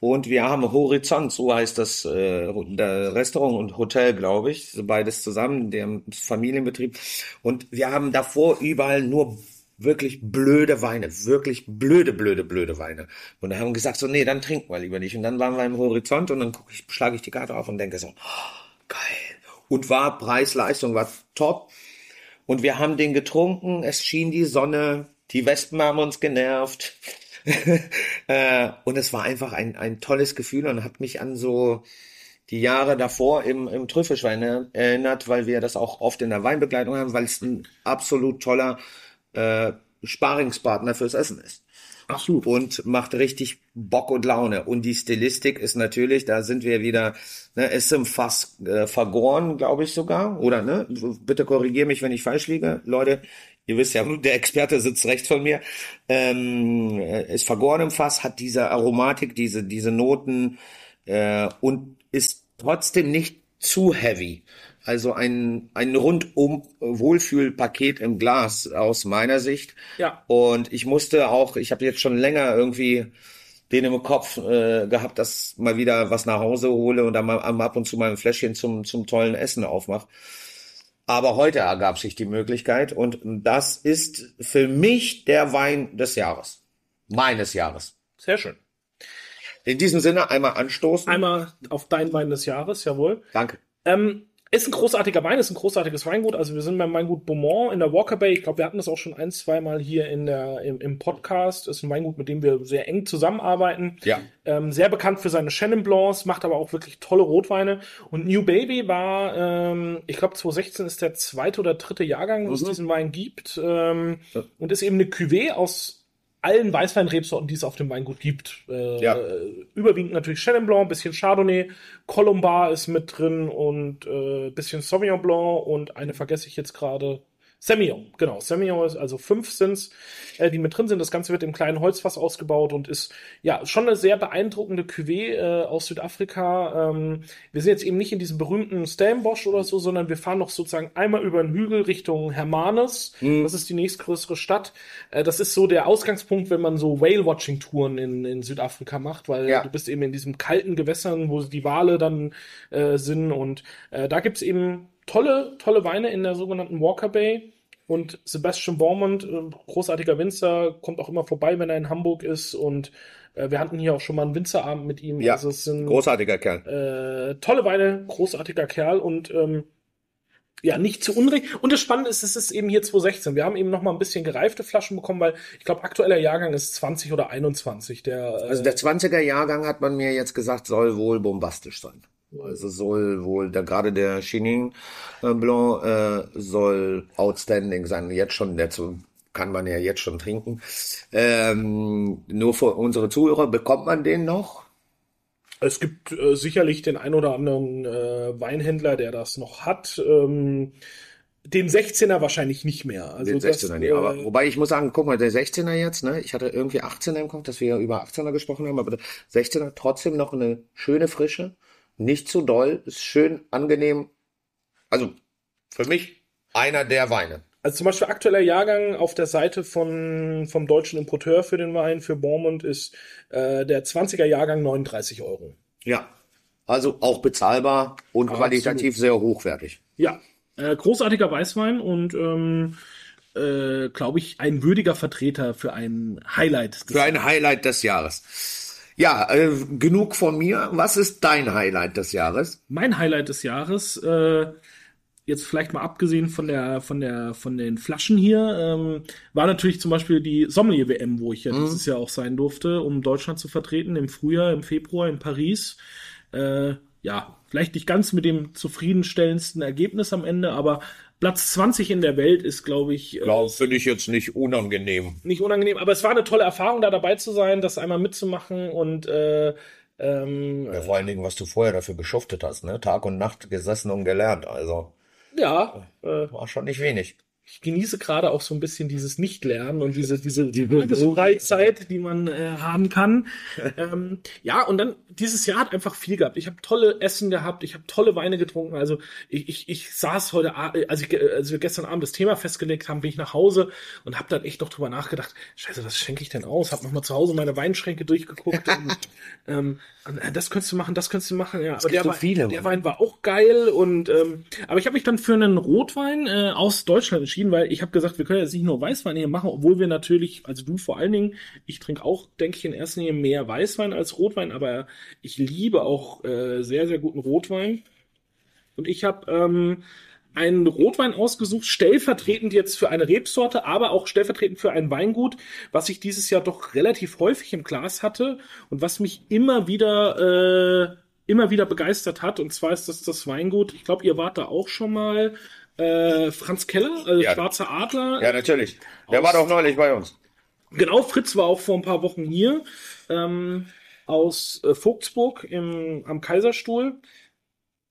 Und wir haben Horizont, so heißt das äh, Restaurant und Hotel, glaube ich, beides zusammen, der Familienbetrieb. Und wir haben davor überall nur wirklich blöde Weine, wirklich blöde, blöde, blöde Weine. Und da haben wir gesagt, so, nee, dann trinken wir lieber nicht. Und dann waren wir im Horizont und dann guck ich, schlage ich die Karte auf und denke so, oh, geil. Und war Preis-Leistung, war top. Und wir haben den getrunken, es schien die Sonne, die Wespen haben uns genervt. äh, und es war einfach ein, ein tolles Gefühl und hat mich an so die Jahre davor im, im Trüffelschwein erinnert, weil wir das auch oft in der Weinbegleitung haben, weil es ein absolut toller äh, Sparingspartner fürs Essen ist. So. Und macht richtig Bock und Laune. Und die Stilistik ist natürlich, da sind wir wieder, ne, ist im Fass äh, vergoren, glaube ich sogar. Oder ne? Bitte korrigiere mich, wenn ich falsch liege. Leute, ihr wisst ja, der Experte sitzt rechts von mir. Ähm, ist vergoren im Fass, hat diese Aromatik, diese, diese Noten äh, und ist trotzdem nicht zu heavy. Also ein, ein rundum Wohlfühlpaket im Glas aus meiner Sicht. Ja. Und ich musste auch, ich habe jetzt schon länger irgendwie den im Kopf äh, gehabt, dass mal wieder was nach Hause hole und dann mal ab und zu mal ein Fläschchen zum, zum tollen Essen aufmache. Aber heute ergab sich die Möglichkeit und das ist für mich der Wein des Jahres. Meines Jahres. Sehr schön. In diesem Sinne einmal anstoßen. Einmal auf dein Wein des Jahres, jawohl. Danke. Ähm, ist ein großartiger Wein, ist ein großartiges Weingut. Also wir sind beim Weingut Beaumont in der Walker Bay. Ich glaube, wir hatten das auch schon ein, zwei Mal hier in der, im, im Podcast. Ist ein Weingut, mit dem wir sehr eng zusammenarbeiten. Ja. Ähm, sehr bekannt für seine Chenin Blancs, macht aber auch wirklich tolle Rotweine. Und New Baby war, ähm, ich glaube, 2016 ist der zweite oder dritte Jahrgang, wo es Mhm. diesen Wein gibt. Ähm, Ja. Und ist eben eine Cuvée aus allen Weißweinrebsorten, die es auf dem Weingut gibt. Äh, Ja. Überwiegend natürlich Chenin Blanc, bisschen Chardonnay, Colombar ist mit drin und äh, bisschen Sauvignon Blanc und eine vergesse ich jetzt gerade. Semillon, genau. Semillon ist, also fünf sind's, äh, die mit drin sind. Das Ganze wird im kleinen Holzfass ausgebaut und ist ja schon eine sehr beeindruckende Cuvée äh, aus Südafrika. Ähm, wir sind jetzt eben nicht in diesem berühmten Stellenbosch oder so, sondern wir fahren noch sozusagen einmal über den Hügel Richtung Hermanus. Mhm. Das ist die nächstgrößere Stadt. Äh, das ist so der Ausgangspunkt, wenn man so Whale-Watching-Touren in, in Südafrika macht, weil Ja. du bist eben in diesen kalten Gewässern, wo die Wale dann äh, sind und äh, da gibt's eben tolle, tolle Weine in der sogenannten Walker Bay. Und Sebastian Baumont, äh, großartiger Winzer, kommt auch immer vorbei, wenn er in Hamburg ist. Und äh, wir hatten hier auch schon mal einen Winzerabend mit ihm. Ja, also sind Großartiger Kerl. äh, tolle Weine, großartiger Kerl und ähm, ja, nicht zu Unrecht. Und das Spannende ist, es ist eben hier 2016. Wir haben eben noch mal ein bisschen gereifte Flaschen bekommen, weil ich glaube, aktueller Jahrgang ist 20 oder 21. Der, äh, Also der 20er Jahrgang hat man mir jetzt gesagt, soll wohl bombastisch sein. Also soll wohl, der, gerade der Chenin äh, Blanc äh, soll outstanding sein. Jetzt schon, dazu kann man ja jetzt schon trinken. Ähm, nur für unsere Zuhörer, bekommt man den noch? Es gibt äh, sicherlich den ein oder anderen äh, Weinhändler, der das noch hat. Ähm, den 16er wahrscheinlich nicht mehr. Also Den das, 16er nicht. Aber äh, wobei ich muss sagen, guck mal, der 16er jetzt, ne? Ich hatte irgendwie 18er im Kopf, dass wir ja über 18er gesprochen haben, aber der 16er trotzdem noch eine schöne Frische, nicht zu doll, ist schön angenehm. Also für mich einer der Weine. Also zum Beispiel aktueller Jahrgang auf der Seite von, vom deutschen Importeur für den Wein, für Bormund, ist äh, der 20er Jahrgang 39 Euro. Ja. Also auch bezahlbar und Absolut. qualitativ sehr hochwertig. Ja, äh, großartiger Weißwein und ähm, äh, glaube ich, ein würdiger Vertreter für ein Highlight. des Für ein Highlight des Jahres. Ja, äh, genug von mir. Was ist dein Highlight des Jahres? mein Highlight des Jahres, äh, jetzt vielleicht mal abgesehen von der, von der, von den Flaschen hier, ähm, war natürlich zum Beispiel die Sommelier-WM, wo ich ja dieses Jahr auch sein durfte, um Deutschland zu vertreten, im Frühjahr, im Februar in Paris. Äh, ja, vielleicht nicht ganz mit dem zufriedenstellendsten Ergebnis am Ende, aber Platz 20 in der Welt ist, glaube ich, äh, Glaube, finde ich jetzt nicht unangenehm. nicht unangenehm, aber es war eine tolle Erfahrung, da dabei zu sein, das einmal mitzumachen und äh, ähm, Ja, vor allen Dingen, was du vorher dafür geschuftet hast, ne? Tag und Nacht gesessen und gelernt. Also ja, äh, war schon nicht wenig. Ich genieße gerade auch so ein bisschen dieses Nichtlernen und diese, diese, diese Freizeit, die man äh, haben kann. ähm, ja, und dann dieses Jahr hat einfach viel gehabt. Ich habe tolle Essen gehabt, ich habe tolle Weine getrunken. Also ich, ich, ich saß heute, a- als, ich, als wir gestern Abend das Thema festgelegt haben, bin ich nach Hause und habe dann echt noch drüber nachgedacht, scheiße, was schenke ich denn aus? Hab noch mal zu Hause meine Weinschränke durchgeguckt. und, ähm, äh, das könntest du machen, das könntest du machen. Ja, aber der, so Wein- viele, der Mann. Wein war auch geil und ähm, aber ich habe mich dann für einen Rotwein äh, aus Deutschland entschieden, weil ich habe gesagt, wir können jetzt nicht nur Weißwein hier machen, obwohl wir natürlich, also du vor allen Dingen, ich trinke auch, denke ich, in erster Linie mehr Weißwein als Rotwein, aber ich liebe auch äh, sehr, sehr guten Rotwein. Und ich habe ähm, einen Rotwein ausgesucht, stellvertretend jetzt für eine Rebsorte, aber auch stellvertretend für ein Weingut, was ich dieses Jahr doch relativ häufig im Glas hatte und was mich immer wieder äh, immer wieder begeistert hat. Und zwar ist das das Weingut. Ich glaube, ihr wart da auch schon mal. Äh, Franz Keller, äh, Ja. Schwarzer Adler. Ja, natürlich. Der war doch neulich bei uns. Genau, Fritz war auch vor ein paar Wochen hier. Ähm, aus äh, Vogtsburg im, am Kaiserstuhl.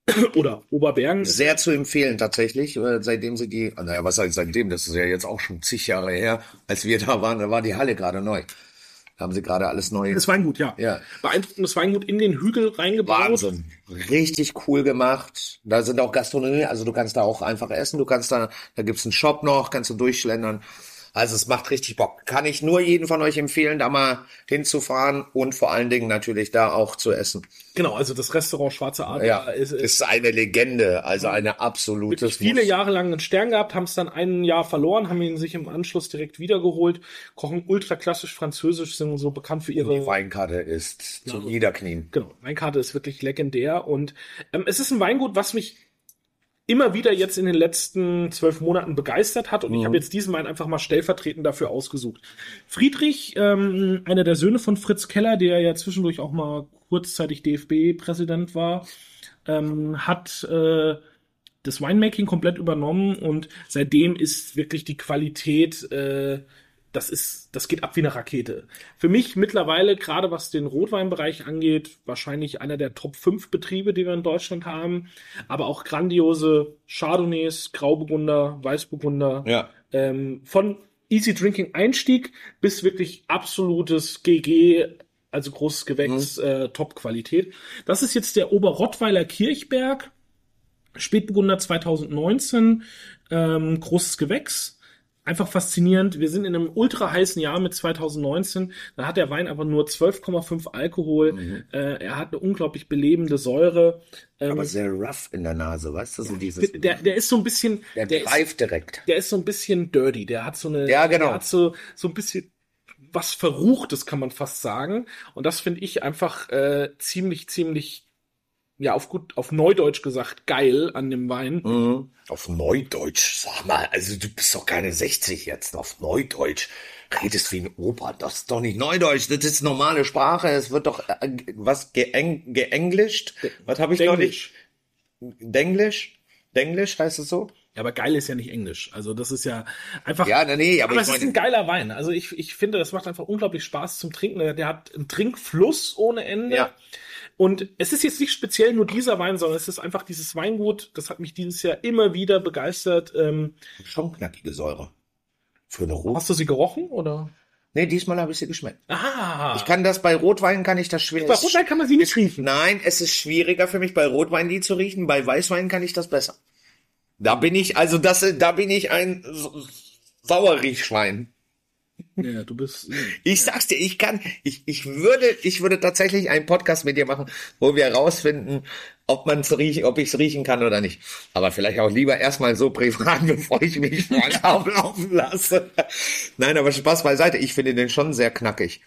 Oder Oberbergen. Sehr zu empfehlen tatsächlich, äh, seitdem sie die, naja, was heißt seitdem, das ist ja jetzt auch schon zig Jahre her, als wir da waren, da war die Halle gerade neu. Da haben sie gerade alles neu. Das Weingut, ja. Ja. Beeindruckendes Weingut in den Hügel reingebaut. Wahnsinn. Richtig cool gemacht. Da sind auch Gastronomie, also du kannst da auch einfach essen, du kannst da, da gibt's einen Shop noch, kannst du durchschlendern. Also es macht richtig Bock. Kann ich nur jeden von euch empfehlen, da mal hinzufahren und vor allen Dingen natürlich da auch zu essen. Genau, also das Restaurant Schwarzer Adler Ja, ist, ist ist eine Legende, also eine absolute. viele Jahre lang einen Stern gehabt, haben es dann ein Jahr verloren, haben ihn sich im Anschluss direkt wiedergeholt, kochen ultra klassisch französisch, sind so bekannt für ihre Die Weinkarte ist zu niederknien. Genau, Weinkarte ist wirklich legendär und ähm, es ist ein Weingut, was mich immer wieder jetzt in den letzten zwölf Monaten begeistert hat. Und ich habe jetzt diesen Wein einfach mal stellvertretend dafür ausgesucht. Friedrich, ähm, einer der Söhne von Fritz Keller, der ja zwischendurch auch mal kurzzeitig DFB-Präsident war, ähm, hat äh, das Winemaking komplett übernommen. Und seitdem ist wirklich die Qualität, äh, das ist, das geht ab wie eine Rakete. Für mich mittlerweile, gerade was den Rotweinbereich angeht, wahrscheinlich einer der Top 5 Betriebe, die wir in Deutschland haben. Aber auch grandiose Chardonnays, Grauburgunder, Weißburgunder. Ja. Ähm, von Easy Drinking Einstieg bis wirklich absolutes GG, also großes Gewächs, äh, Top-Qualität. Das ist jetzt der Oberrottweiler Kirchberg. Spätburgunder 2019, ähm, großes Gewächs. Einfach faszinierend. Wir sind in einem ultra heißen Jahr mit 2019. Da hat der Wein aber nur 12,5 Alkohol. Äh, er hat eine unglaublich belebende Säure. Ähm, Aber sehr rough in der Nase, weißt du, so dieses. der, der ist so ein bisschen, Der der ist, greift direkt. der ist so ein bisschen dirty. Der hat so eine, Ja, genau. der hat so, so ein bisschen was Verruchtes, kann man fast sagen. Und das finde ich einfach äh, ziemlich, ziemlich, ja, auf gut, auf Neudeutsch gesagt, geil an dem Wein. Mhm. Auf Neudeutsch, sag mal, also du bist doch keine 60 jetzt, auf Neudeutsch. Redest wie ein Opa, das ist doch nicht Neudeutsch, das ist normale Sprache, es wird doch, äh, was, geeng, geenglischt? Was habe ich noch nicht? Englisch. Denglisch? Denglisch heißt es so? Ja, aber geil ist ja nicht Englisch. Also das ist ja einfach. Ja, nee, nee, aber, aber ich es ist ein geiler Wein. Also ich, ich finde, das macht einfach unglaublich Spaß zum Trinken. Der, der hat einen Trinkfluss ohne Ende. Ja. Und es ist jetzt nicht speziell nur dieser Wein, sondern es ist einfach dieses Weingut, das hat mich dieses Jahr immer wieder begeistert. Ähm, schon knackige Säure. Für eine Rot. hast du sie gerochen oder? Nee, diesmal habe ich sie geschmeckt. Ah, Ich kann das bei Rotwein kann ich das schwer. bei Rotwein kann man sie nicht riechen. Nein, es ist schwieriger für mich bei Rotwein die zu riechen. Bei Weißwein kann ich das besser. Da bin ich, also das, da bin ich ein Sauerriechschwein. Ja, du bist. Ich sag's dir, ich kann, ich, ich würde, ich würde tatsächlich einen Podcast mit dir machen, wo wir herausfinden, ob man's riechen, ob ich's riechen kann oder nicht. Aber vielleicht auch lieber erstmal so privat, bevor ich mich voll auflaufen lasse. Nein, aber Spaß beiseite. Ich finde den schon sehr knackig.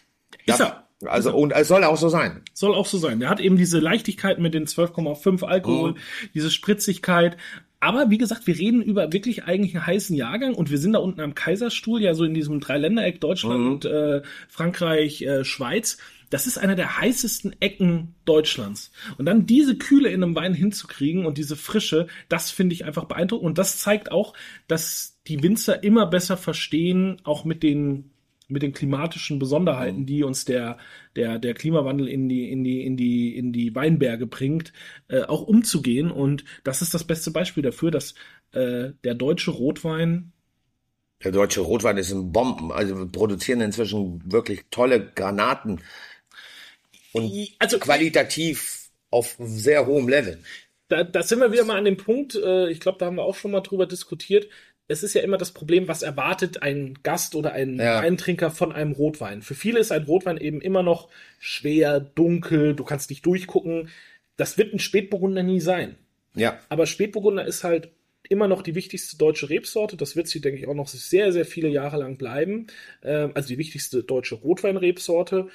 Ist Ja, er. Also, und es soll auch so sein. Soll auch so sein. Der hat eben diese Leichtigkeit mit den 12,5 Alkohol, diese Spritzigkeit. Aber wie gesagt, wir reden über wirklich eigentlich einen heißen Jahrgang und wir sind da unten am Kaiserstuhl, ja so in diesem Dreiländereck Deutschland, äh, Frankreich, äh, Schweiz. Das ist einer der heißesten Ecken Deutschlands. Und dann diese Kühle in einem Wein hinzukriegen und diese Frische, das finde ich einfach beeindruckend. Und das zeigt auch, dass die Winzer immer besser verstehen, auch mit den mit den klimatischen Besonderheiten, die uns der, der, der Klimawandel in die, in die, in die, in die Weinberge bringt, äh, auch umzugehen. Und das ist das beste Beispiel dafür, dass äh, der deutsche Rotwein Der deutsche Rotwein ist ein Bomben. Also wir produzieren inzwischen wirklich tolle Granaten. Und also qualitativ auf sehr hohem Level. da, da sind wir wieder mal an dem Punkt, äh, ich glaube, da haben wir auch schon mal drüber diskutiert. Es ist ja immer das Problem, was erwartet ein Gast oder ein Ja. Weintrinker von einem Rotwein. Für viele ist ein Rotwein eben immer noch schwer, dunkel, du kannst nicht durchgucken. Das wird ein Spätburgunder nie sein. Ja. Aber Spätburgunder ist halt immer noch die wichtigste deutsche Rebsorte. Das wird sie, denke ich, auch noch sehr, sehr viele Jahre lang bleiben. Ähm, also die wichtigste deutsche Rotweinrebsorte.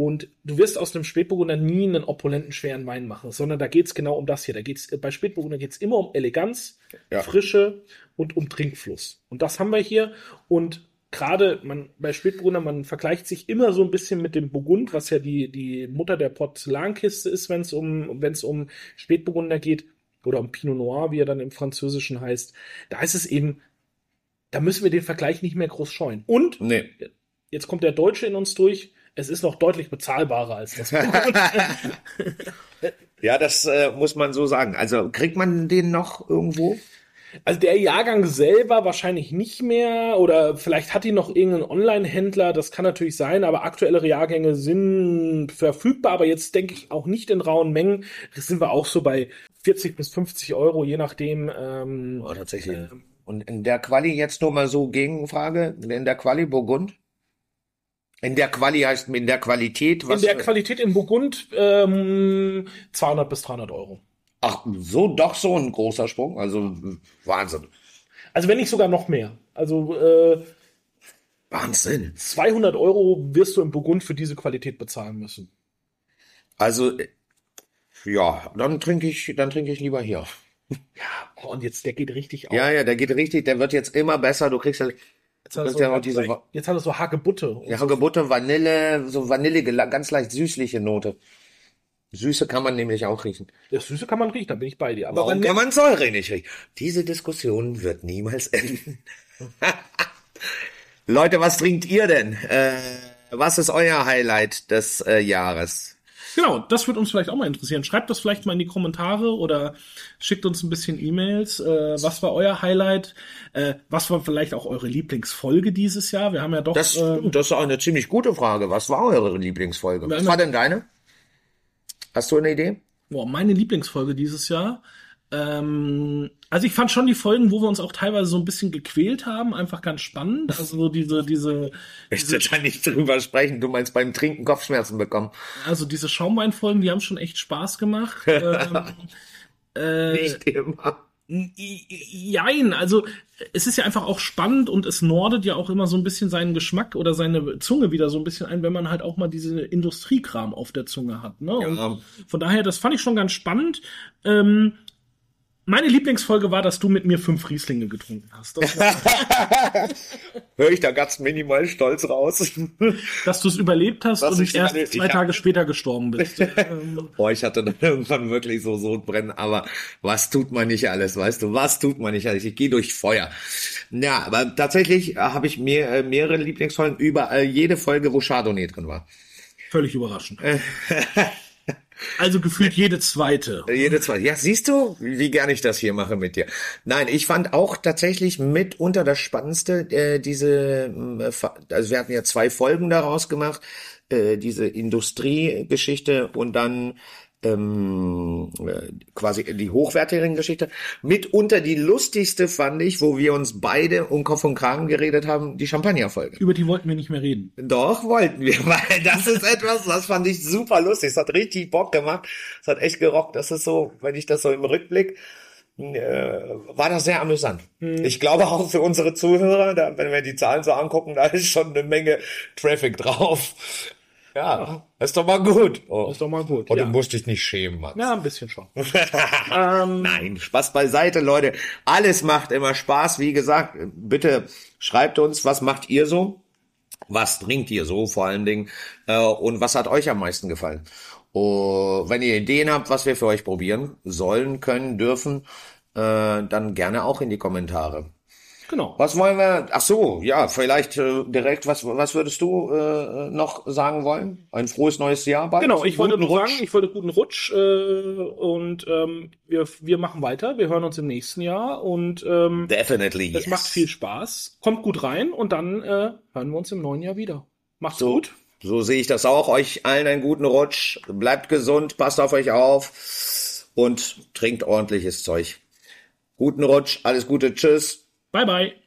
Und du wirst aus einem Spätburgunder nie einen opulenten, schweren Wein machen, sondern da geht's genau um das hier. Da geht's, bei Spätburgunder geht's immer um Eleganz, Ja. Frische und um Trinkfluss. Und das haben wir hier. Und gerade man bei Spätburgunder, man vergleicht sich immer so ein bisschen mit dem Burgund, was ja die die Mutter der Porzellankiste ist, wenn es um wenn es um Spätburgunder geht oder um Pinot Noir, wie er dann im Französischen heißt. Da ist es eben, da müssen wir den Vergleich nicht mehr groß scheuen. Und Nee. jetzt kommt der Deutsche in uns durch. Es ist noch deutlich bezahlbarer als das. Ja, das äh, muss man so sagen. Also kriegt man den noch irgendwo? Also der Jahrgang selber wahrscheinlich nicht mehr oder vielleicht hat ihn noch irgendein Online-Händler, das kann natürlich sein, aber aktuellere Jahrgänge sind verfügbar, aber jetzt denke ich auch nicht in rauen Mengen. Das sind wir auch so bei 40 bis 50 Euro, je nachdem. Ähm, Oh, tatsächlich. Und in der Quali jetzt nur mal so Gegenfrage. In der Quali Burgund? In der Quali heißt in der Qualität, in was? der Qualität in Burgund ähm, 200 bis 300 Euro. Ach, so, doch so ein großer Sprung. Also Wahnsinn. Also wenn nicht sogar noch mehr. Also äh, Wahnsinn. 200 Euro wirst du in Burgund für diese Qualität bezahlen müssen. Also, äh, ja, dann trinke ich, dann trinke ich lieber hier. Oh, und jetzt, der geht richtig auf. Ja, ja, der geht richtig, der wird jetzt immer besser. Du kriegst ja, jetzt, hat so, ja auch diese jetzt hat er so Hagebutte. ja. Hagebutte, Vanille, so vanillige, ganz leicht süßliche Note. Süße kann man nämlich auch riechen. Das Süße kann man riechen, da bin ich bei dir. Aber Warum kann man Säure nicht riechen? Diese Diskussion wird niemals enden. Leute, was trinkt ihr denn? Äh, was ist euer Highlight des äh, Jahres? Genau, das wird uns vielleicht auch mal interessieren. Schreibt das vielleicht mal in die Kommentare oder schickt uns ein bisschen E-Mails. Äh, was war euer Highlight? Äh, was war vielleicht auch eure Lieblingsfolge dieses Jahr? Wir haben ja doch. Das, äh, stimmt, das ist auch eine ziemlich gute Frage. Was war eure Lieblingsfolge? Was war denn deine? Hast du eine Idee? boah, meine Lieblingsfolge dieses Jahr. Ähm, also ich fand schon die Folgen, wo wir uns auch teilweise so ein bisschen gequält haben, einfach ganz spannend. Also so diese, diese, Ich will da nicht drüber sprechen. Du meinst bein Trinken Kopfschmerzen bekommen. also diese Schaumweinfolgen, die haben schon echt Spaß gemacht. ähm, äh, Nicht immer. Jein, also es ist ja einfach auch spannend und es nordet ja auch immer so ein bisschen seinen Geschmack oder seine Zunge wieder so ein bisschen ein, wenn man halt auch mal diese Industriekram auf der Zunge hat. Ne? Ja. von daher, das fand ich schon ganz spannend. Ähm, meine Lieblingsfolge war, dass du mit mir fünf Rieslinge getrunken hast. Hör ich da ganz minimal stolz raus. dass du es überlebt hast Was und ich- erst ich zwei hab- Tage später gestorben bist. ähm, Boah, ich hatte dann irgendwann wirklich so Sodbrennen, aber was tut man nicht alles, weißt du? Was tut man nicht alles? Ich gehe durch Feuer. Ja, aber tatsächlich äh, habe ich mehr, äh, mehrere Lieblingsfolgen, überall jede Folge, wo Chardonnay drin war. völlig überraschend. Also gefühlt jede zweite. Äh, Jede zwei. Ja, siehst du, wie gern ich das hier mache mit dir. Nein, ich fand auch tatsächlich mitunter das Spannendste, äh, diese, äh, Fa- also wir hatten ja zwei Folgen daraus gemacht, äh, diese Industriegeschichte und dann ähm, äh, quasi die hochwertigeren Geschichte. Mitunter die lustigste fand ich, wo wir uns beide um Kopf und Kragen geredet haben, die Champagner-Folge. Über die wollten wir nicht mehr reden. Doch, wollten wir, weil das ist etwas, das fand ich super lustig. Es hat richtig Bock gemacht. Es hat echt gerockt. Das ist so, wenn ich das so im Rückblick, äh, war das sehr amüsant. Ich glaube auch für unsere Zuhörer, da, wenn wir die Zahlen so angucken, da ist schon eine Menge Traffic drauf. Ja, ist doch mal gut. Oh. Ist doch mal gut. Und ja. du musst dich nicht schämen, Mann. ja, ein bisschen schon. ähm, Nein, Spaß beiseite, Leute. Alles macht immer Spaß. Wie gesagt, bitte schreibt uns, was macht ihr so? Was trinkt ihr so vor allen Dingen? Äh, und was hat euch am meisten gefallen? Oh, wenn ihr Ideen habt, was wir für euch probieren sollen, können, dürfen, äh, dann gerne auch in die Kommentare. Genau. Was wollen wir? Ach so, ja, vielleicht äh, direkt. Was, was würdest du äh, noch sagen wollen? Ein frohes neues Jahr bald. Genau, ich wollte Guten nur Rutsch. sagen, ich wollte guten Rutsch äh, und ähm, wir, wir machen weiter. Wir hören uns im nächsten Jahr und ähm, Definitely. es yes. macht viel Spaß. Kommt gut rein und dann äh, hören wir uns im neuen Jahr wieder. Macht's So, gut. so sehe ich das auch. Euch allen einen guten Rutsch. Bleibt gesund, passt auf euch auf und trinkt ordentliches Zeug. Guten Rutsch, alles Gute, tschüss. Bye bye.